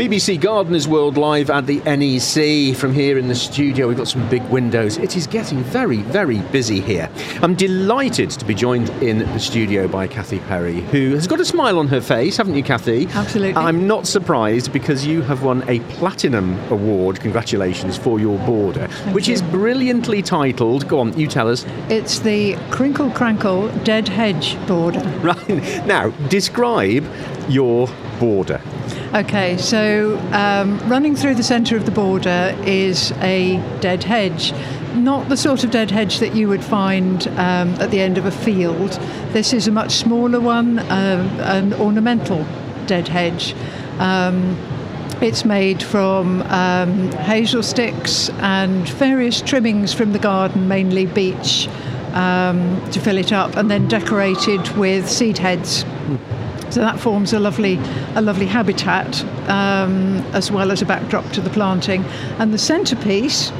BBC Gardeners World live at the NEC. From here in the studio, we've got some big windows. It is getting very, very busy here. I'm delighted to be joined in the studio by Cathy Perry, who has got a smile on her face, haven't you, Cathy? Absolutely. I'm not surprised because you have won a Platinum Award. Congratulations for your border, Thank which you. is brilliantly titled. Go on, you tell us. It's the Crinkle Crankle Dead Hedge border. Right now, describe your border. Okay, so um, running through the centre of the border is a dead hedge. Not the sort of dead hedge that you would find um, at the end of a field. This is a much smaller one, uh, an ornamental dead hedge. Um, it's made from um, hazel sticks and various trimmings from the garden, mainly beech, um, to fill it up, and then decorated with seed heads. So that forms a lovely, a lovely habitat um, as well as a backdrop to the planting. And the centrepiece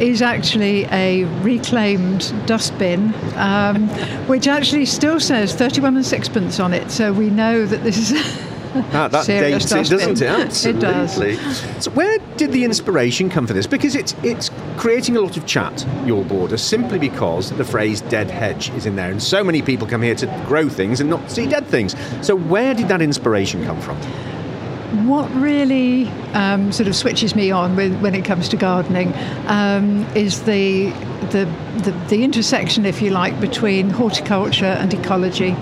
is actually a reclaimed dustbin, um, which actually still says 31 and sixpence on it. So we know that this is. Ah, that Serious dates it, doesn't it? dustbin. It does. Absolutely. So, where did the inspiration come for this? Because it's it's creating a lot of chat, your border, simply because the phrase "dead hedge" is in there, and so many people come here to grow things and not see dead things. So, where did that inspiration come from? What really um, sort of switches me on with, when it comes to gardening um, is the, the, the, the intersection, if you like, between horticulture and ecology.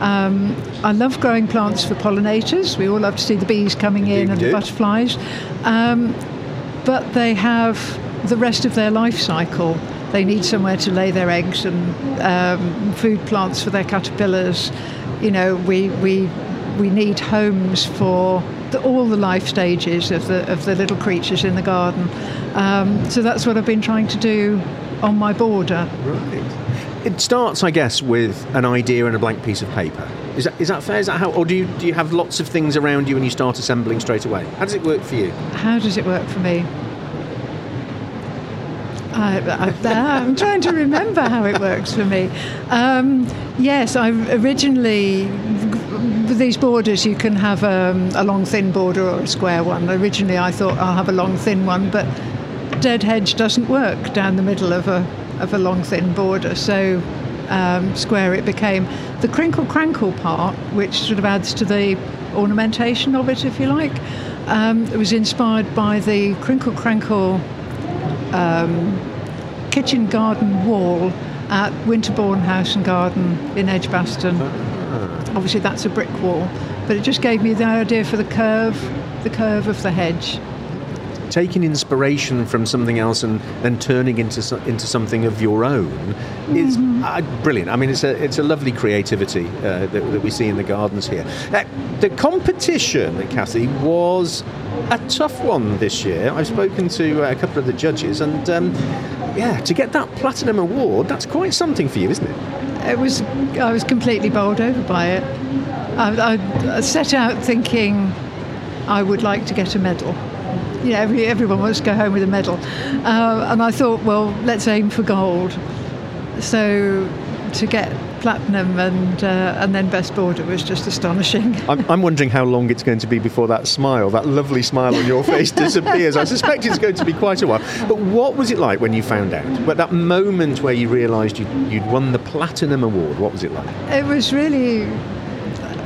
Um, I love growing plants for pollinators. We all love to see the bees coming in and the butterflies. Um, but they have the rest of their life cycle. They need somewhere to lay their eggs and um, food plants for their caterpillars. You know, we, we, we need homes for the, all the life stages of the, of the little creatures in the garden. Um, so that's what I've been trying to do on my border. Right. It starts, I guess, with an idea and a blank piece of paper. Is that, is that fair? Is that how, or do you do you have lots of things around you and you start assembling straight away? How does it work for you? How does it work for me? I, I'm trying to remember how it works for me. Um, yes, I originally with these borders you can have um, a long thin border or a square one. Originally I thought I'll have a long thin one, but dead hedge doesn't work down the middle of a of a long thin border. So um, square it became. The crinkle crankle part, which sort of adds to the ornamentation of it, if you like, um, it was inspired by the crinkle crankle kitchen garden wall at Winterbourne House and Garden in Edgbaston. Obviously, that's a brick wall, but it just gave me the idea for the curve, the curve of the hedge. taking inspiration from something else and then turning into into something of your own is uh, brilliant. I mean, it's a it's a lovely creativity uh, that, that we see in the gardens here. Uh, the competition, Cathy, was a tough one this year. I've spoken to uh, a couple of the judges, and um, yeah, to get that platinum award, that's quite something for you, isn't it? It was I was completely bowled over by it. I, I, set out thinking I would like to get a medal. You know, every, everyone wants to go home with a medal, uh, and I thought, well, let's aim for gold. So to get platinum and uh, and then best border was just astonishing. I'm, I'm wondering how long it's going to be before that smile, that lovely smile on your face, disappears. I suspect it's going to be quite a while. But what was it like when you found out? But that moment where you realised you'd, you'd won the Platinum Award, what was it like? It was really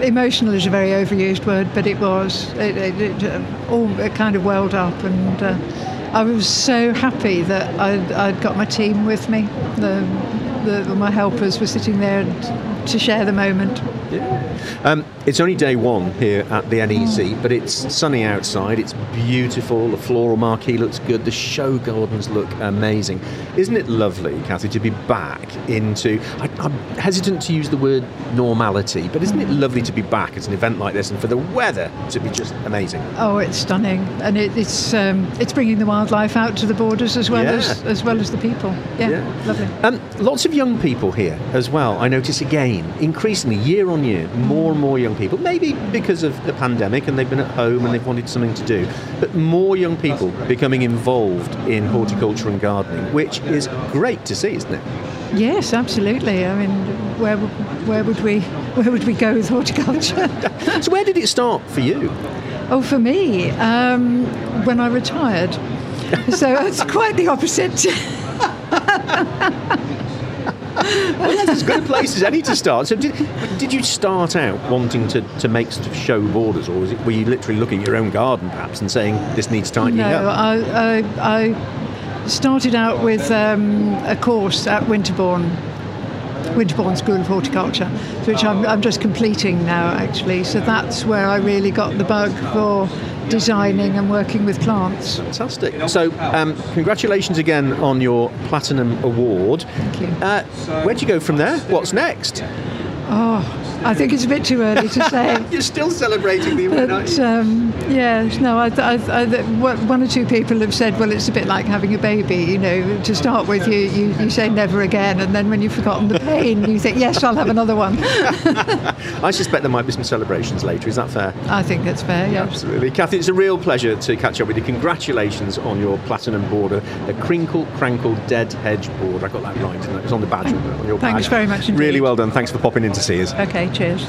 emotional is a very overused word, but it was. It, it, it uh, all it kind of welled up, and uh, I was so happy that I'd, I'd got my team with me. The, the, my helpers were sitting there to share the moment. Um, it's only day one here at the NEC, but it's sunny outside. It's beautiful. The floral marquee looks good. The show gardens look amazing. Isn't it lovely, Cathy, to be back into? I, I'm hesitant to use the word normality, but isn't it lovely to be back at an event like this and for the weather to be just amazing? Oh, it's stunning, and it, it's um, it's bringing the wildlife out to the borders as well Yeah. as as well as the people. Yeah, Yeah. lovely. Um, lots of young people here as well. I notice again, increasingly, year on year, more and more young people. Maybe because of the pandemic and they've been at home and they've wanted something to do, but more young people becoming involved in horticulture and gardening, which is great to see, isn't it? Yes, absolutely. I mean, where would- where would we where would we go with horticulture? So, where did it start for you? Oh, for me, um, when I retired. so it's quite the opposite. well, that's as good a place as any to start. So, did, did you start out wanting to, to make sort of show borders, or was it, were you literally looking at your own garden perhaps and saying this needs tightening no, up? I, I, I started out with um, a course at Winterbourne. Winterbourne School of Horticulture, which I'm, I'm just completing now actually. So that's where I really got the bug for designing and working with plants. Fantastic. So, um, congratulations again on your Platinum Award. Thank you. Uh, where'd you go from there? What's next? Oh, I think it's a bit too early to say. You're still celebrating the award, but, um, yeah, no, I, I, I, one or two people have said, well, it's a bit like having a baby. You know, to start with, you, you, you say never again, and then when you've forgotten the pain, you think, yes, I'll have another one. I suspect there might be some celebrations later. Is that fair? I think that's fair, yeah. Absolutely. Cathy, it's a real pleasure to catch up with you. Congratulations on your platinum border, the Crinkle Crankle Dead Hedge board. I got that right, it? it was on the badge on your Thanks very much indeed. Really well done. Thanks for popping in to see us. Okay, cheers.